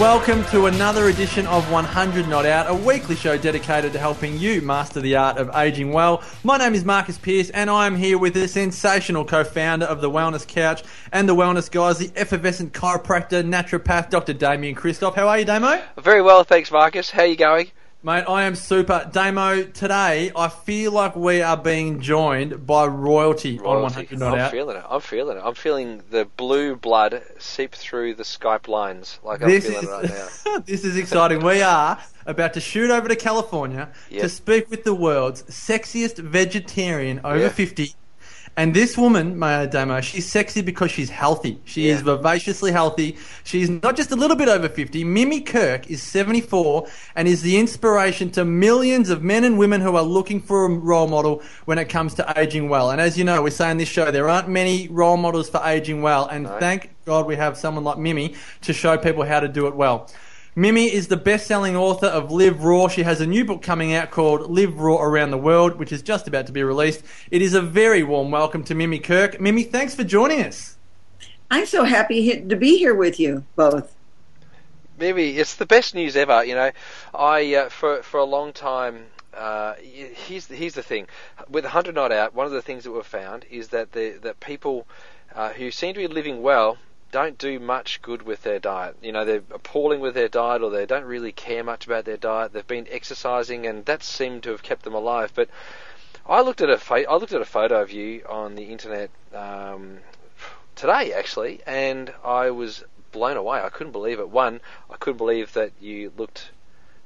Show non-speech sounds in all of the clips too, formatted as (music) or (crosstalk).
Welcome to another edition of 100 Not Out, a weekly show dedicated to helping you master the art of aging well. My name is Marcus Pierce, and I am here with the sensational co founder of the Wellness Couch and the Wellness Guys, the effervescent chiropractor, naturopath, Dr. Damian Kristof. How are you, Damo? Very well, thanks, Marcus. How are you going? Mate, I am super. Damo, today I feel like we are being joined by royalty, on 100 Not I'm Out. feeling it. I'm feeling it. I'm feeling the blue blood seep through the Skype lines like This I'm feeling is, right now. (laughs) this is exciting. We are about to shoot over to California Yep. to speak with the world's sexiest vegetarian over Yeah. 50. And this woman, Maya Damo, she's sexy because she's healthy. She is vivaciously healthy. She's not just a little bit over 50. Mimi Kirk is 74 and is the inspiration to millions of men and women who are looking for a role model when it comes to aging well. And as you know, we say in this show, there aren't many role models for aging well. And No. thank God we have someone like Mimi to show people how to do it well. Mimi is the best-selling author of Live Raw. She has a new book coming out called Live Raw Around the World, which is just about to be released. It is a very warm welcome to Mimi Kirk. Mimi, thanks for joining us. I'm so happy to be here with you both. Maybe it's the best news ever. You know, I uh, for for a long time. Uh, here's the, here's the thing with 100 Not Out. One of the things that we've found is that the that people uh, who seem to be living well don't do much good with their diet. You know, they're appalling with their diet, or they don't really care much about their diet. They've been exercising, and that seemed to have kept them alive. But I looked at a pho- I looked at a photo of you on the internet um, today actually, and I was blown away. I couldn't believe it. One, I couldn't believe that you looked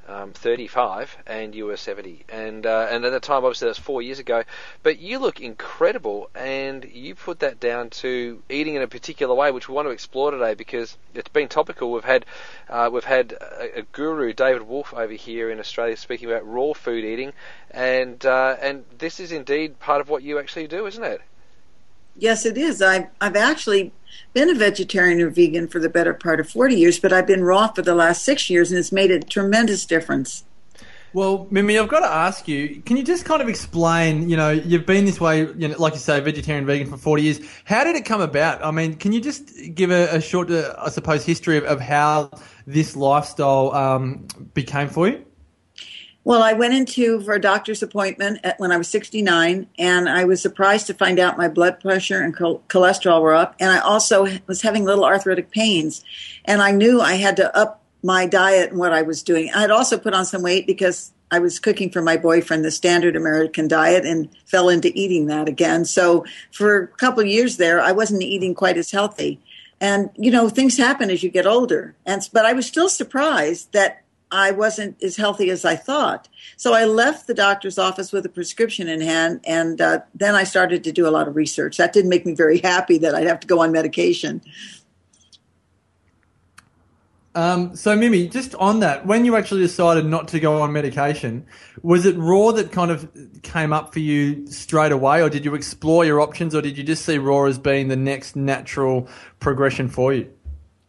um, 35 and you were 70, and uh, and at the time, obviously, that's four years ago. But you look incredible, and you put that down to eating in a particular way, which we want to explore today because it's been topical. We've had uh, we've had a, a guru, David Wolfe, over here in Australia speaking about raw food eating, and uh, and this is indeed part of what you actually do, isn't it? Yes, it is. I've, I've actually been a vegetarian or vegan for the better part of 40 years, but I've been raw for the last six years, and it's made a tremendous difference. Well, Mimi, I've got to ask you, can you just kind of explain, you know, you've been this way, you know, like you say, vegetarian, vegan for 40 years. How did it come about? I mean, can you just give a, a short, uh, I suppose, history of, of how this lifestyle um, became for you? Well, I went into for a doctor's appointment at, when I was 69, and I was surprised to find out my blood pressure and chol- cholesterol were up, and I also was having little arthritic pains, and I knew I had to up my diet and what I was doing. I had also put on some weight because I was cooking for my boyfriend the standard American diet and fell into eating that again. So for a couple of years there, I wasn't eating quite as healthy. And you know, things happen as you get older. And but I was still surprised that I wasn't as healthy as I thought. So I left the doctor's office with a prescription in hand, and uh, then I started to do a lot of research. That didn't make me very happy that I'd have to go on medication. Um, so, Mimi, just on that, when you actually decided not to go on medication, was it raw that kind of came up for you straight away, or did you explore your options, or did you just see raw as being the next natural progression for you?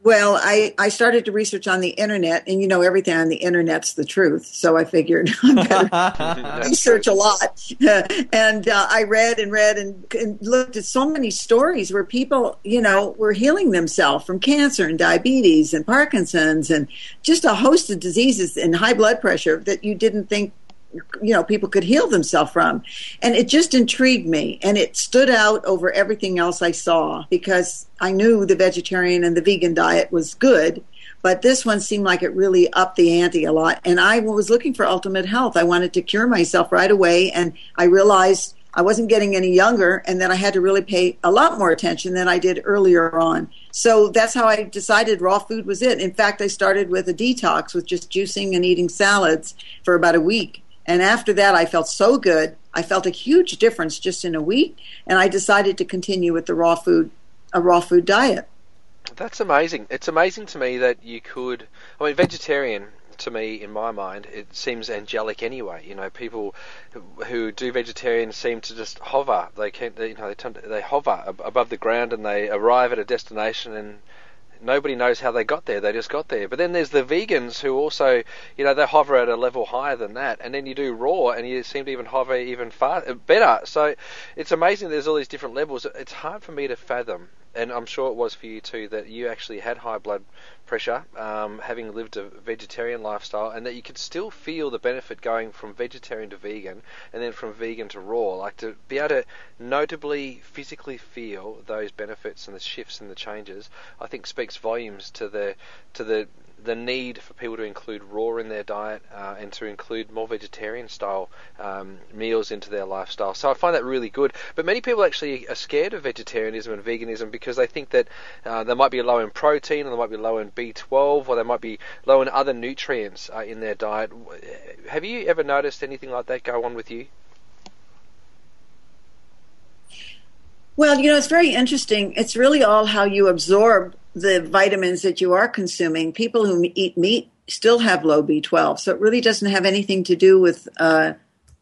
Well, I, I started to research on the internet, and you know, everything on the internet's the truth. So I figured (laughs) I (laughs) research a lot. (laughs) and uh, I read and read and, and looked at so many stories where people, you know, were healing themselves from cancer and diabetes and Parkinson's and just a host of diseases and high blood pressure that you didn't think you know people could heal themselves from and it just intrigued me and it stood out over everything else i saw because i knew the vegetarian and the vegan diet was good but this one seemed like it really upped the ante a lot and i was looking for ultimate health i wanted to cure myself right away and i realized I wasn't getting any younger, and that I had to really pay a lot more attention than I did earlier on. So that's how I decided raw food was it. In fact, I started with a detox with just juicing and eating salads for about a week. And after that, I felt so good. I felt a huge difference just in a week, and I decided to continue with the raw food, a raw food diet. That's amazing. It's amazing to me that you could. I mean, vegetarian to me, in my mind, it seems angelic anyway. You know, people who, do vegetarian seem to just hover. They can, they, you know, they to, they hover above the ground and they arrive at a destination and nobody knows how they got there. They just got there. But then there's the vegans who also, you know, they hover at a level higher than that. And then you do raw, and you seem to even hover even far better. So it's amazing. There's all these different levels. It's hard for me to fathom, and I'm sure it was for you too, that you actually had high blood pressure, um, having lived a vegetarian lifestyle, and that you could still feel the benefit going from vegetarian to vegan, and then from vegan to raw. Like to be able to notably, physically feel those benefits and the shifts and the changes, I think speaks volumes to the to the the need for people to include raw in their diet uh, and to include more vegetarian style um, meals into their lifestyle. So I find that really good. But many people actually are scared of vegetarianism and veganism because they think that uh, they might be low in protein or they might be low in B12 or they might be low in other nutrients uh, in their diet. Have you ever noticed anything like that go on with you? Well, you know, it's very interesting. It's really all how you absorb the vitamins that you are consuming. People who eat meat still have low B12, so it really doesn't have anything to do with uh,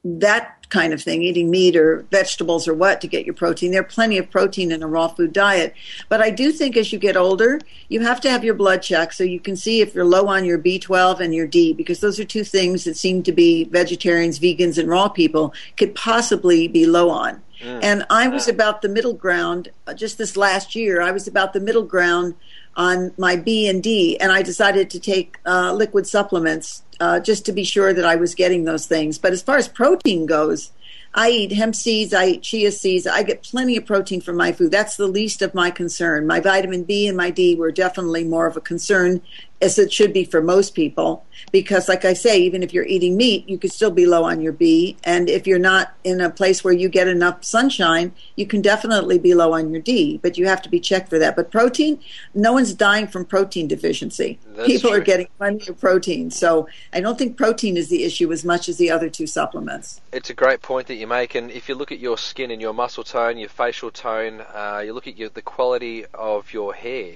that kind of thing, eating meat or vegetables or what to get your protein. There are plenty of protein in a raw food diet. But I do think as you get older, you have to have your blood checked so you can see if you're low on your B12 and your D, because those are two things that seem to be vegetarians, vegans, and raw people could possibly be low on. Mm. And I was about the middle ground uh, just this last year. I was about the middle ground on my B and D, and I decided to take uh, liquid supplements uh, just to be sure that I was getting those things. But as far as protein goes, I eat hemp seeds, I eat chia seeds. I get plenty of protein from my food. That's the least of my concern. My vitamin B and my D were definitely more of a concern as it should be for most people. Because, like I say, even if you're eating meat, you could still be low on your B. And if you're not in a place where you get enough sunshine, you can definitely be low on your D. But you have to be checked for that. But protein, no one's dying from protein deficiency. That's people true. are getting plenty of protein. So I don't think protein is the issue as much as the other two supplements. It's a great point that you make, and if you look at your skin and your muscle tone, your facial tone, uh, you look at your, the quality of your hair,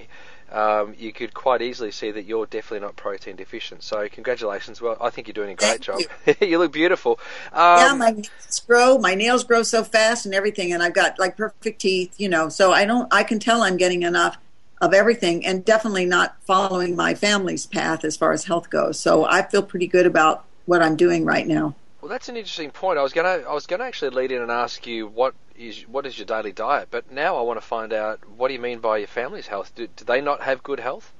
um, you could quite easily see that you're definitely not protein deficient. So congratulations. Well, I think you're doing a great Thank job. You. (laughs) look beautiful. Um, yeah, my nails grow. My nails grow so fast and everything, and I've got like perfect teeth. You know, so I don't. I can tell I'm getting enough of everything, and definitely not following my family's path as far as health goes. So I feel pretty good about what I'm doing right now. Well, that's an interesting point. I was gonna, I was gonna actually lead in and ask you what is what is your daily diet, but now I want to find out what do you mean by your family's health? Do, do they not have good health?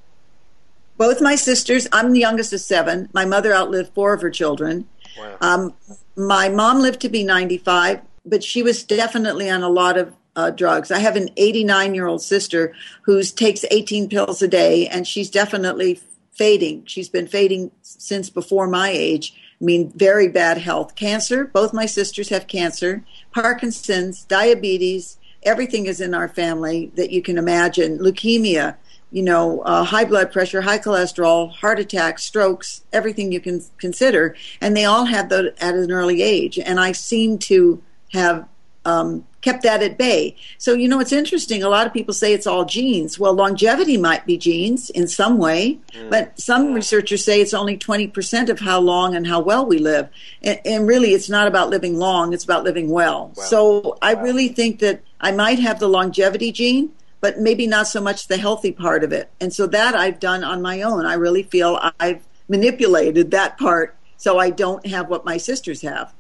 Both my sisters. I'm the youngest of seven. My mother outlived four of her children. Wow. Um, my mom lived to be 95, but she was definitely on a lot of uh, drugs. I have an 89 year old sister who takes 18 pills a day, and she's definitely fading. She's been fading since before my age. I mean, very bad health. Cancer, both my sisters have cancer, Parkinson's, diabetes, everything is in our family that you can imagine. Leukemia, you know, uh, high blood pressure, high cholesterol, heart attacks, strokes, everything you can consider. And they all have that at an early age. And I seem to have um, kept that at bay. So, you know, it's interesting. A lot of people say it's all genes. Well, longevity might be genes in some way, but some researchers say it's only 20% of how long and how well we live. And, and really, it's not about living long, it's about living well. Wow. So, I really think that I might have the longevity gene. But maybe not so much the healthy part of it. And so that I've done on my own. I really feel I've manipulated that part so I don't have what my sisters have,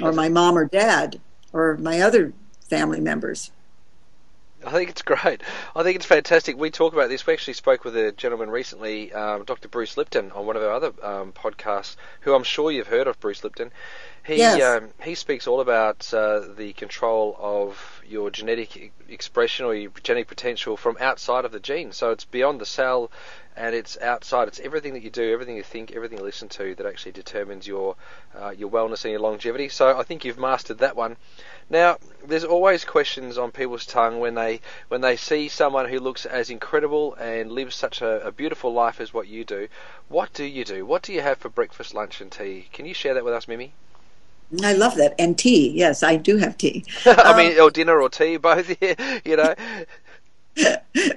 or my mom or dad or my other family members. I think it's great. I think it's fantastic. We talk about this. We actually spoke with a gentleman recently, um, Dr. Bruce Lipton, on one of our other um, podcasts, who I'm sure you've heard of, Bruce Lipton. He Yes. um, he speaks all about uh, the control of your genetic expression or your genetic potential from outside of the gene. So it's beyond the cell, and it's outside. It's everything that you do, everything you think, everything you listen to that actually determines your uh, your wellness and your longevity. So I think you've mastered that one. Now, there's always questions on people's tongue when they when they see someone who looks as incredible and lives such a, a beautiful life as what you do. What do you do? What do you have for breakfast, lunch, and tea? Can you share that with us, Mimi? I love that. And tea. Yes, I do have tea. (laughs) I mean, or dinner or tea, (laughs) both. (laughs) you know.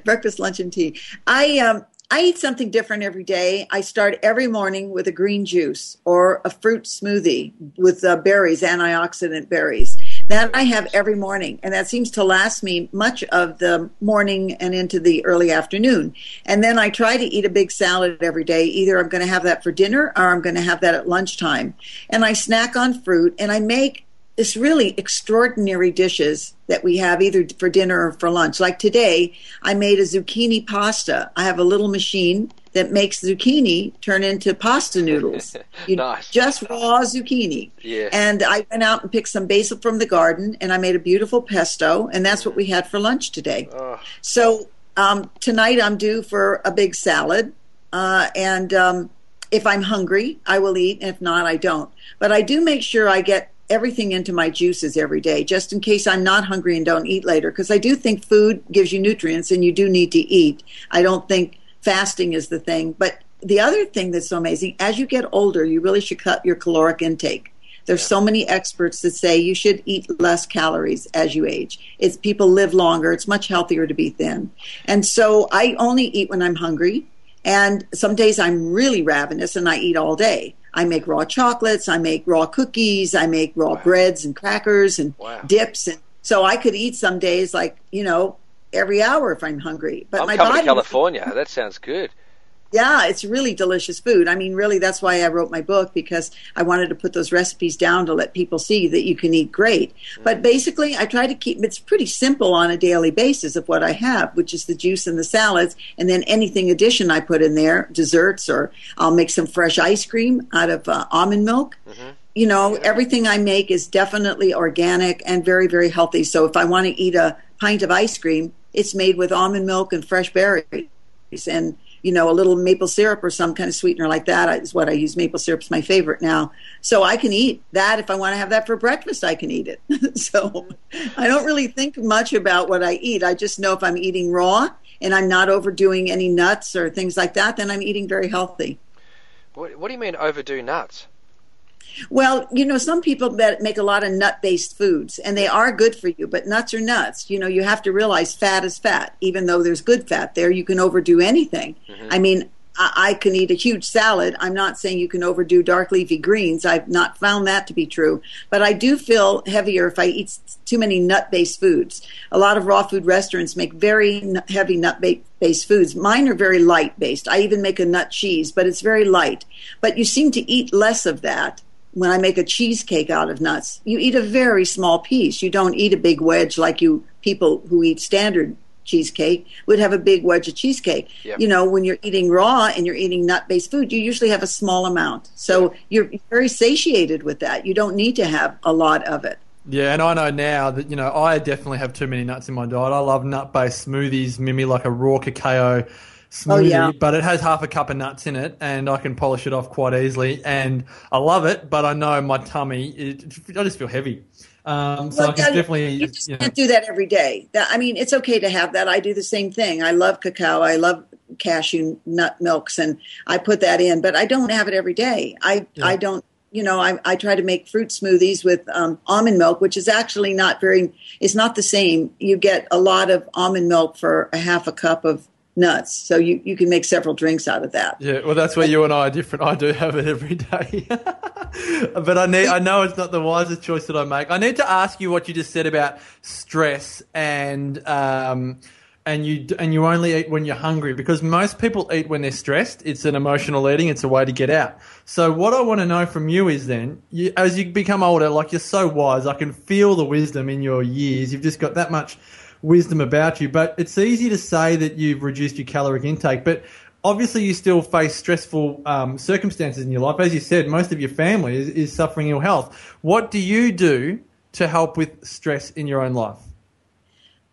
breakfast, lunch, and tea. I um, I eat something different every day. I start every morning with a green juice or a fruit smoothie with uh, berries, antioxidant berries. That I have every morning, and that seems to last me much of the morning and into the early afternoon. And then I try to eat a big salad every day. Either I'm going to have that for dinner or I'm going to have that at lunchtime. And I snack on fruit, and I make this really extraordinary dishes that we have either for dinner or for lunch. Like today, I made a zucchini pasta. I have a little machine that makes zucchini turn into pasta noodles. (laughs) You Nice. just raw zucchini. Yeah. And I went out and picked some basil from the garden and I made a beautiful pesto and that's what we had for lunch today. Oh, So um, tonight I'm due for a big salad, uh, and um, if I'm hungry, I will eat. And if not, I don't. But I do make sure I get everything into my juices every day, just in case I'm not hungry and don't eat later. Because I do think food gives you nutrients, and you do need to eat. I don't think fasting is the thing. But the other thing that's so amazing, as you get older, you really should cut your caloric intake. There's so many experts that say you should eat less calories as you age. It's people live longer. It's much healthier to be thin. And so I only eat when I'm hungry. And some days I'm really ravenous and I eat all day. I make raw chocolates, I make raw cookies, I make raw breads and crackers and Wow. dips and so I could eat some days like, you know, every hour if I'm hungry. But I'm my coming body to California. That sounds good. Yeah, it's really delicious food. I mean, really, that's why I wrote my book because I wanted to put those recipes down to let people see that you can eat great. But basically, I try to keep it's pretty simple on a daily basis of what I have, which is the juice and the salads, and then anything addition I put in there, desserts, or I'll make some fresh ice cream out of uh, almond milk. You know, everything I make is definitely organic and very, very healthy. So if I want to eat a pint of ice cream, it's made with almond milk and fresh berries and you know a little maple syrup or some kind of sweetener like that is what I use. Maple syrup's my favorite now, so I can eat that if I want to have that for breakfast. I can eat it. (laughs) so I don't really think much about what I eat. I just know if I'm eating raw and I'm not overdoing any nuts or things like that, then I'm eating very healthy. What, what do you mean overdo nuts? Well, you know, some people that make a lot of nut based foods and they are good for you, but nuts are nuts. You know, you have to realize fat is fat. Even though there's good fat there, you can overdo anything. Mm-hmm. I mean, I, I can eat a huge salad. I'm not saying you can overdo dark leafy greens. I've not found that to be true. But I do feel heavier if I eat too many nut based foods. A lot of raw food restaurants make very n- heavy nut ba- based foods. Mine are very light based. I even make a nut cheese, but it's very light. But you seem to eat less of that when I make a cheesecake out of nuts, you eat a very small piece. You don't eat a big wedge like you people who eat standard cheesecake would have a big wedge of cheesecake. Yep. You know, when you're eating raw and you're eating nut based food, you usually have a small amount. So you're very satiated with that. You don't need to have a lot of it. Yeah, and I know now that you know I definitely have too many nuts in my diet. I love nut-based smoothies, mimi like a raw cacao smoothie, Oh, yeah. but it has half a cup of nuts in it, and I can polish it off quite easily. And I love it, but I know my tummy, it, I just feel heavy. Um, so I can yeah, definitely, you just you know, can't do that every day. That, I mean, it's okay to have that. I do the same thing. I love cacao. I love cashew nut milks, and I put that in, but I don't have it every day. I I don't. You know, I, I try to make fruit smoothies with um, almond milk, which is actually not very. It's not the same. You get a lot of almond milk for a half a cup of nuts, so you you can make several drinks out of that. Yeah, well, that's where you and I are different. I do have it every day, (laughs) but I need. I know it's not the wisest choice that I make. I need to ask you what you just said about stress and um, and you and you only eat when you're hungry because most people eat when they're stressed. It's an emotional eating. It's a way to get out. So what I want to know from you is then, you, as you become older, like you're so wise, I can feel the wisdom in your years. You've just got that much wisdom about you. But it's easy to say that you've reduced your caloric intake, but obviously you still face stressful um, circumstances in your life. As you said, most of your family is, is suffering ill health. What do you do to help with stress in your own life?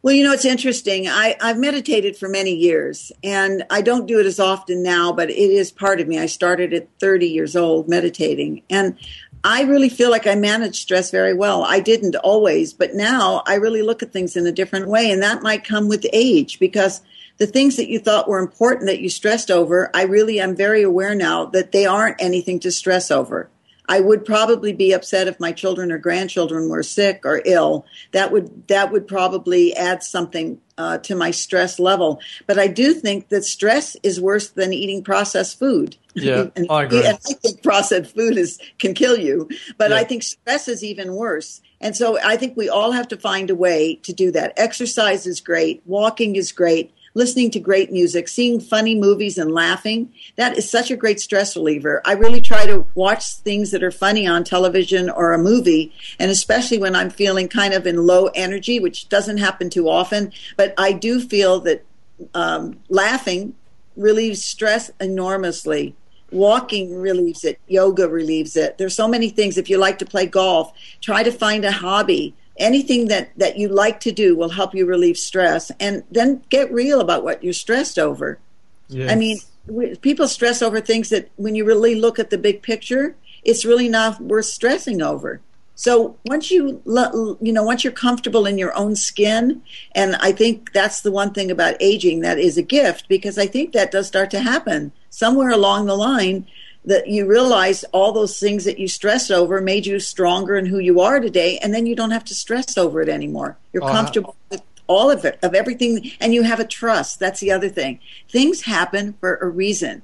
Well, you know, it's interesting. I, I've meditated for many years, and I don't do it as often now, but it is part of me. I started at 30 years old meditating, and I really feel like I manage stress very well. I didn't always, but now I really look at things in a different way, and that might come with age because the things that you thought were important that you stressed over, I really am very aware now that they aren't anything to stress over. I would probably be upset if my children or grandchildren were sick or ill. That would that would probably add something uh, to my stress level. But I do think that stress is worse than eating processed food. Yeah, (laughs) and, I agree. (laughs) And I think processed food is can kill you, but Yeah. I think stress is even worse. And so I think we all have to find a way to do that. Exercise is great. Walking is great. Listening to great music, seeing funny movies and laughing. That is such a great stress reliever. I really try to watch things that are funny on television or a movie. And especially when I'm feeling kind of in low energy, which doesn't happen too often, but I do feel that um, laughing relieves stress enormously. Walking relieves it. Yoga relieves it. There's so many things. If you like to play golf, try to find a hobby. Anything that, that you like to do will help you relieve stress. And then get real about what you're stressed over. Yes. I mean, we, people stress over things that when you really look at the big picture, it's really not worth stressing over. So once you you know once you're comfortable in your own skin, and I think that's the one thing about aging that is a gift because I think that does start to happen somewhere along the line that you realize all those things that you stressed over made you stronger in who you are today, and then you don't have to stress over it anymore. You're I- comfortable with all of it, of everything, and you have a trust. That's the other thing. Things happen for a reason.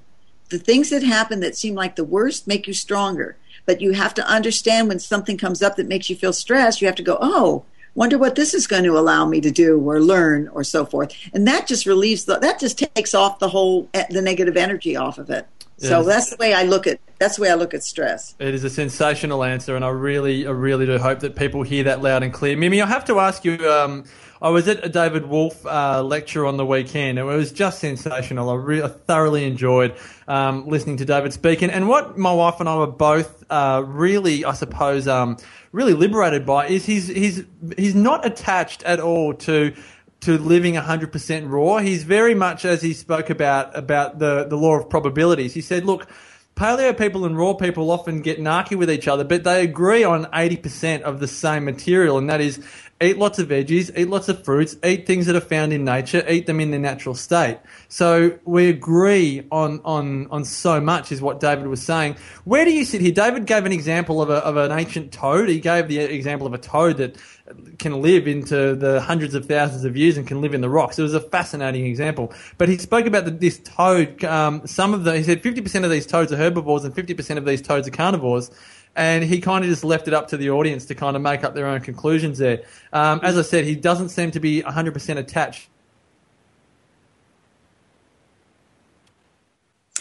The things that happen that seem like the worst make you stronger. But you have to understand when something comes up that makes you feel stressed, you have to go, oh, wonder what this is going to allow me to do or learn or so forth. And that just relieves the, that just takes off the whole, eh, the negative energy off of it. So that's the way I look at, that's the way I look at stress. It is a sensational answer, and I really, I really do hope that people hear that loud and clear. Mimi, I have to ask you. Um, I was at a David Wolfe uh, lecture on the weekend, and it was just sensational. I, re- I thoroughly enjoyed um, listening to David speak, and, and what my wife and I were both uh, really, I suppose, um, really liberated by is he's he's he's not attached at all to to living 100% raw. He's very much, as he spoke about, about the, the law of probabilities. He said, look, paleo people and raw people often get narky with each other, but they agree on 80% of the same material, and that is eat lots of veggies, eat lots of fruits, eat things that are found in nature, eat them in their natural state. So we agree on, on, on so much is what David was saying. Where do you sit here? David gave an example of, a, of an ancient toad. He gave the example of a toad that can live into the hundreds of thousands of years and can live in the rocks. It was a fascinating example. But he spoke about the, this toad. Um, some of the, he said 50% of these toads are herbivores and 50% of these toads are carnivores. And he kind of just left it up to the audience to kind of make up their own conclusions there. Um, as I said, he doesn't seem to be 100% attached.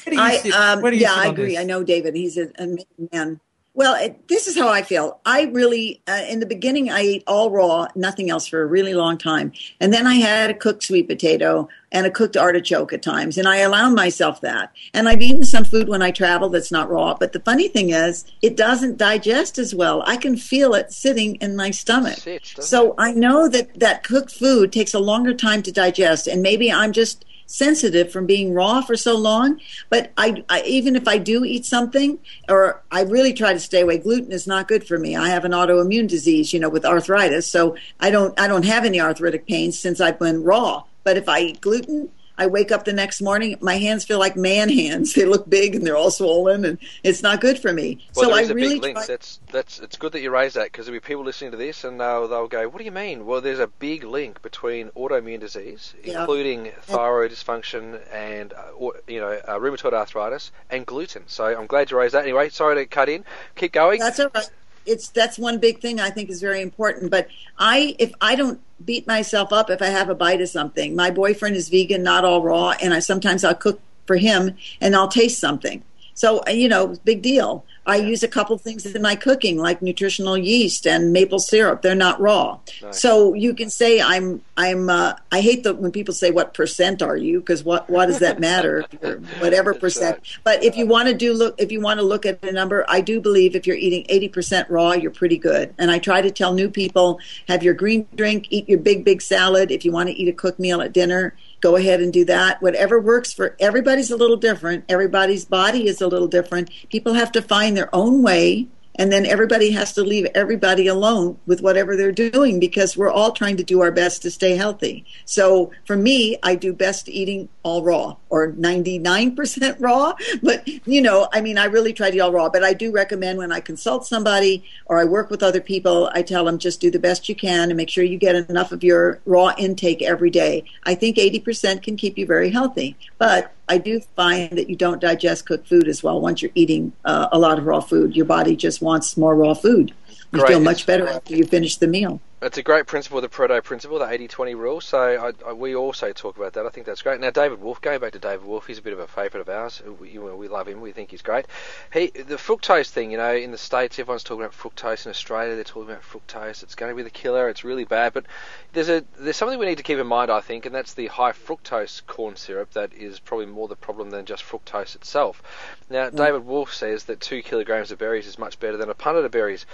Where do you I, um, where do you yeah, I agree. this? I know David. He's a, a man. Well, it, this is how I feel. I really, uh, in the beginning, I ate all raw, nothing else for a really long time. And then I had a cooked sweet potato and a cooked artichoke at times. And I allow myself that. And I've eaten some food when I travel that's not raw. But the funny thing is, it doesn't digest as well. I can feel it sitting in my stomach. Doesn't So I know that that cooked food takes a longer time to digest. And maybe I'm just sensitive from being raw for so long. But I, I even if I do eat something, or I really try to stay away. Gluten is not good for me. I have an autoimmune disease, you know, with arthritis, so I don't I don't have any arthritic pains since I've been raw. But if I eat gluten, I wake up the next morning, my hands feel like man hands. They look big and they're all swollen, and it's not good for me. Well, so I really big link. try- That's that's it's good that you raise that because there'll be people listening to this and they'll they'll go, "What do you mean?" Well, there's a big link between autoimmune disease, Yeah. including thyroid dysfunction and uh, or- you know uh, rheumatoid arthritis and gluten. So I'm glad you raised that. Anyway, sorry to cut in. Keep going. That's all right. It's that's one big thing I think is very important. But I, if I don't beat myself up if I have a bite of something, my boyfriend is vegan, not all raw, and I sometimes I'll cook for him and I'll taste something. So you know, big deal. I use a couple things in my cooking, like nutritional yeast and maple syrup. They're not raw, Nice. so you can say I'm. I'm. Uh, I hate the when people say what percent are you because what what does that matter? (laughs) Whatever percent. right. But if you want to do look, if you want to look at a number, I do believe if you're eating 80% raw, you're pretty good. And I try to tell new people, have your green drink, eat your big big salad. If you want to eat a cooked meal at dinner, go ahead and do that. Whatever works for everybody's a little different. Everybody's body is a little different. People have to find their own way. And then everybody has to leave everybody alone with whatever they're doing because we're all trying to do our best to stay healthy. So for me, I do best eating all raw or 99% raw. But, you know, I mean, I really try to eat all raw. But I do recommend when I consult somebody or I work with other people, I tell them just do the best you can and make sure you get enough of your raw intake every day. I think 80% can keep you very healthy. But I do find that you don't digest cooked food as well once you're eating uh, a lot of raw food. Your body just wants more raw food. You Great. feel much better after you finish the meal. It's a great principle, the Pareto principle, the 80-20 rule. So I, I, we also talk about that. I think that's great. Now, David Wolfe, going back to David Wolfe, he's a bit of a favourite of ours. Uh, we, you know, we love him. We think he's great. He, the fructose thing, you know, in the states, everyone's talking about fructose. In Australia, they're talking about fructose. It's going to be the killer. It's really bad. But there's a there's something we need to keep in mind, I think, and that's the high fructose corn syrup. That is probably more the problem than just fructose itself. Now, mm. David Wolfe says that two kilograms of berries is much better than a punnet of berries.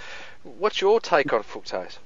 What's your take on fructose?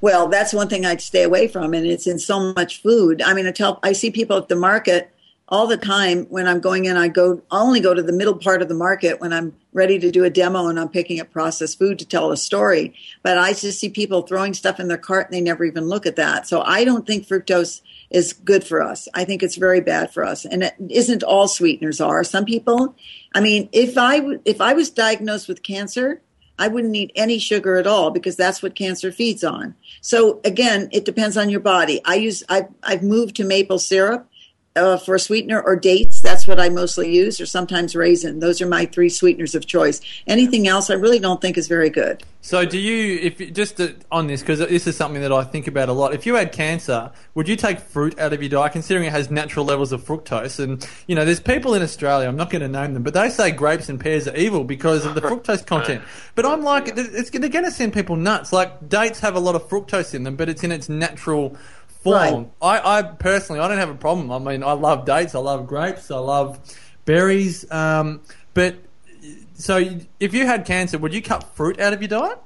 Well, that's one thing I'd stay away from, and it's in so much food. I mean, I tell I see people at the market all the time when I'm going in. I go only go to the middle part of the market when I'm ready to do a demo and I'm picking up processed food to tell a story. But I just see people throwing stuff in their cart and they never even look at that. So I don't think fructose is good for us. I think it's very bad for us, and it isn't all sweeteners are. Some people, I mean, if I if I was diagnosed with cancer. I wouldn't eat any sugar at all because that's what cancer feeds on. So again, it depends on your body. I use I've, I've moved to maple syrup uh, for a sweetener or dates. That's what I mostly use, or sometimes raisin. Those are my three sweeteners of choice. Anything else, I really don't think is very good. So, do you, if you- just to, on this, because this is something that I think about a lot. If you had cancer, would you take fruit out of your diet, considering it has natural levels of fructose? And you know, there's people in Australia. I'm not going to name them, but they say grapes and pears are evil because of the fructose content. (laughs) But I'm like, it's they're going to send people nuts. Like dates have a lot of fructose in them, but it's in its natural form. I, I personally, I don't have a problem. I mean, I love dates, I love grapes, I love berries. Um, but so, if you had cancer, would you cut fruit out of your diet?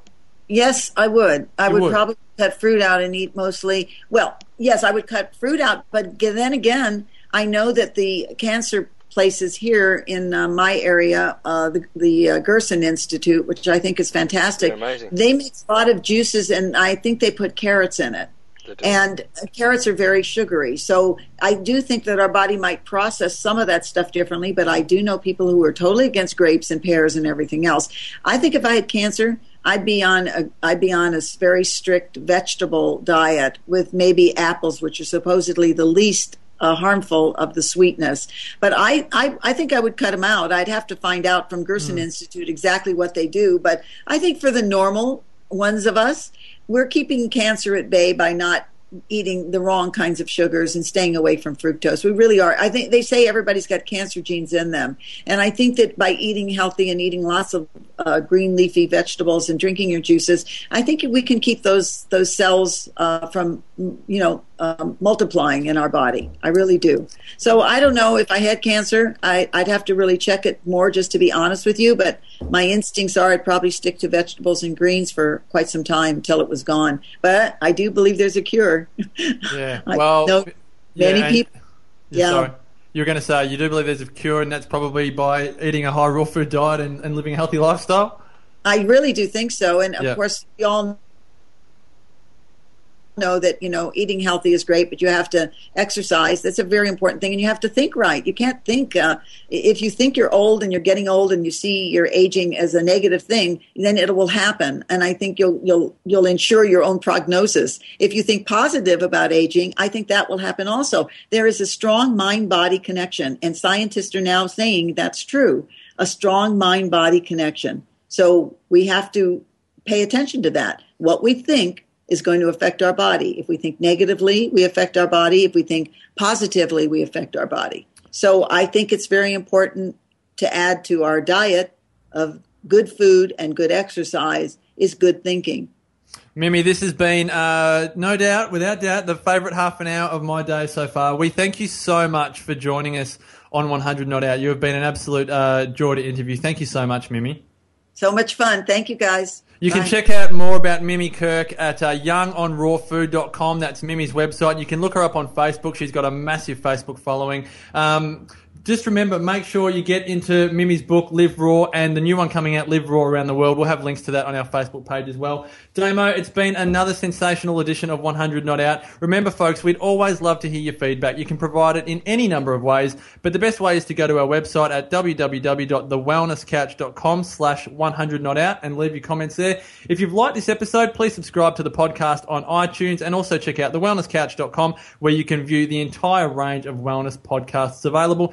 Yes, I would. I would, would? probably cut fruit out and eat mostly. Well, yes, I would cut fruit out, but then again, I know that the cancer places here in uh, my area, uh, the, the uh, Gerson Institute, which I think is fantastic. Amazing. They make a lot of juices, and I think they put carrots in it. And carrots are very sugary. So I do think that our body might process some of that stuff differently, but I do know people who are totally against grapes and pears and everything else. I think if I had cancer, I'd be on a I'd be on a very strict vegetable diet with maybe apples, which are supposedly the least uh, harmful of the sweetness. But I, I I think I would cut them out. I'd have to find out from Gerson Institute exactly what they do. But I think for the normal ones of us, we're keeping cancer at bay by not eating the wrong kinds of sugars and staying away from fructose. We really are. I think they say everybody's got cancer genes in them. And I think that by eating healthy and eating lots of uh, green leafy vegetables and drinking your juices, I think we can keep those those cells uh, from you know um, multiplying in our body. I really do. So I don't know if I had cancer. I, I'd have to really check it more just to be honest with you. But my instincts are I'd probably stick to vegetables and greens for quite some time until it was gone. But I do believe there's a cure. Yeah. (laughs) Well, know many and- people. Yeah. Sorry. You're going to say you do believe there's a cure, and that's probably by eating a high raw food diet and, and living a healthy lifestyle. I really do think so. And of Yeah. course, we all know that, you know, eating healthy is great, but you have to exercise. That's a very important thing. And you have to think right. You can't think, uh, if you think you're old and you're getting old and you see your aging as a negative thing, then it will happen. And I think you'll, you'll, you'll ensure your own prognosis. If you think positive about aging, I think that will happen also. There is a strong mind body connection, and scientists are now saying that's true. A strong mind body connection. So we have to pay attention to that. What we think is going to affect our body. If we think negatively, we affect our body. If we think positively, we affect our body. So I think it's very important to add to our diet of good food and good exercise is good thinking. Mimi, this has been, uh, no doubt, without doubt, the favourite half an hour of my day so far. We thank you so much for joining us on 100 Not Out. You have been an absolute uh, joy to interview. Thank you so much, Mimi. So much fun. Thank you guys. You can check out more about Mimi Kirk at uh, youngonrawfood.com. That's Mimi's website. You can look her up on Facebook. She's got a massive Facebook following. Um, Just remember, make sure you get into Mimi's book, Live Raw, and the new one coming out, Live Raw Around the World. We'll have links to that on our Facebook page as well. Damo, it's been another sensational edition of 100 Not Out. Remember, folks, we'd always love to hear your feedback. You can provide it in any number of ways, but the best way is to go to our website at www.thewellnesscouch.com slash 100 Not Out and leave your comments there. If you've liked this episode, please subscribe to the podcast on iTunes and also check out thewellnesscouch.com where you can view the entire range of wellness podcasts available,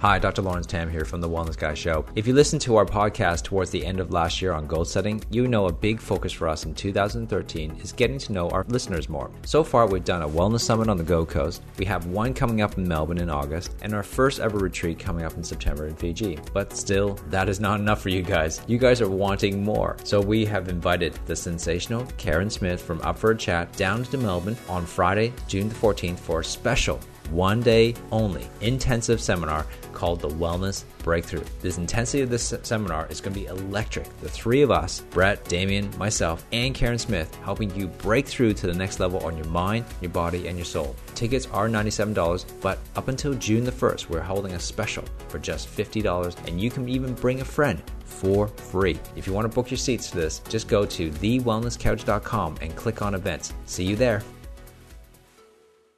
Hi, Dr. Lawrence Tam here from the Wellness Guy Show. If you listened to our podcast towards the end of last year on goal setting, you know a big focus for us in 2013 is getting to know our listeners more. So far, we've done a wellness summit on the Gold Coast, we have one coming up in Melbourne in August, and our first ever retreat coming up in September in Fiji. But still, that is not enough for you guys. You guys are wanting more. So we have invited the sensational Karen Smith from Up for a Chat down to Melbourne on Friday, June the 14th for a special one day only intensive seminar called the Wellness Breakthrough. This intensity of this seminar is going to be electric. The three of us, Brett, Damien, myself, and Karen Smith, helping you break through to the next level on your mind, your body, and your soul. Tickets are $97, but up until June the 1st, we're holding a special for just $50, and you can even bring a friend for free. If you want to book your seats to this, just go to thewellnesscouch.com and click on events. See you there.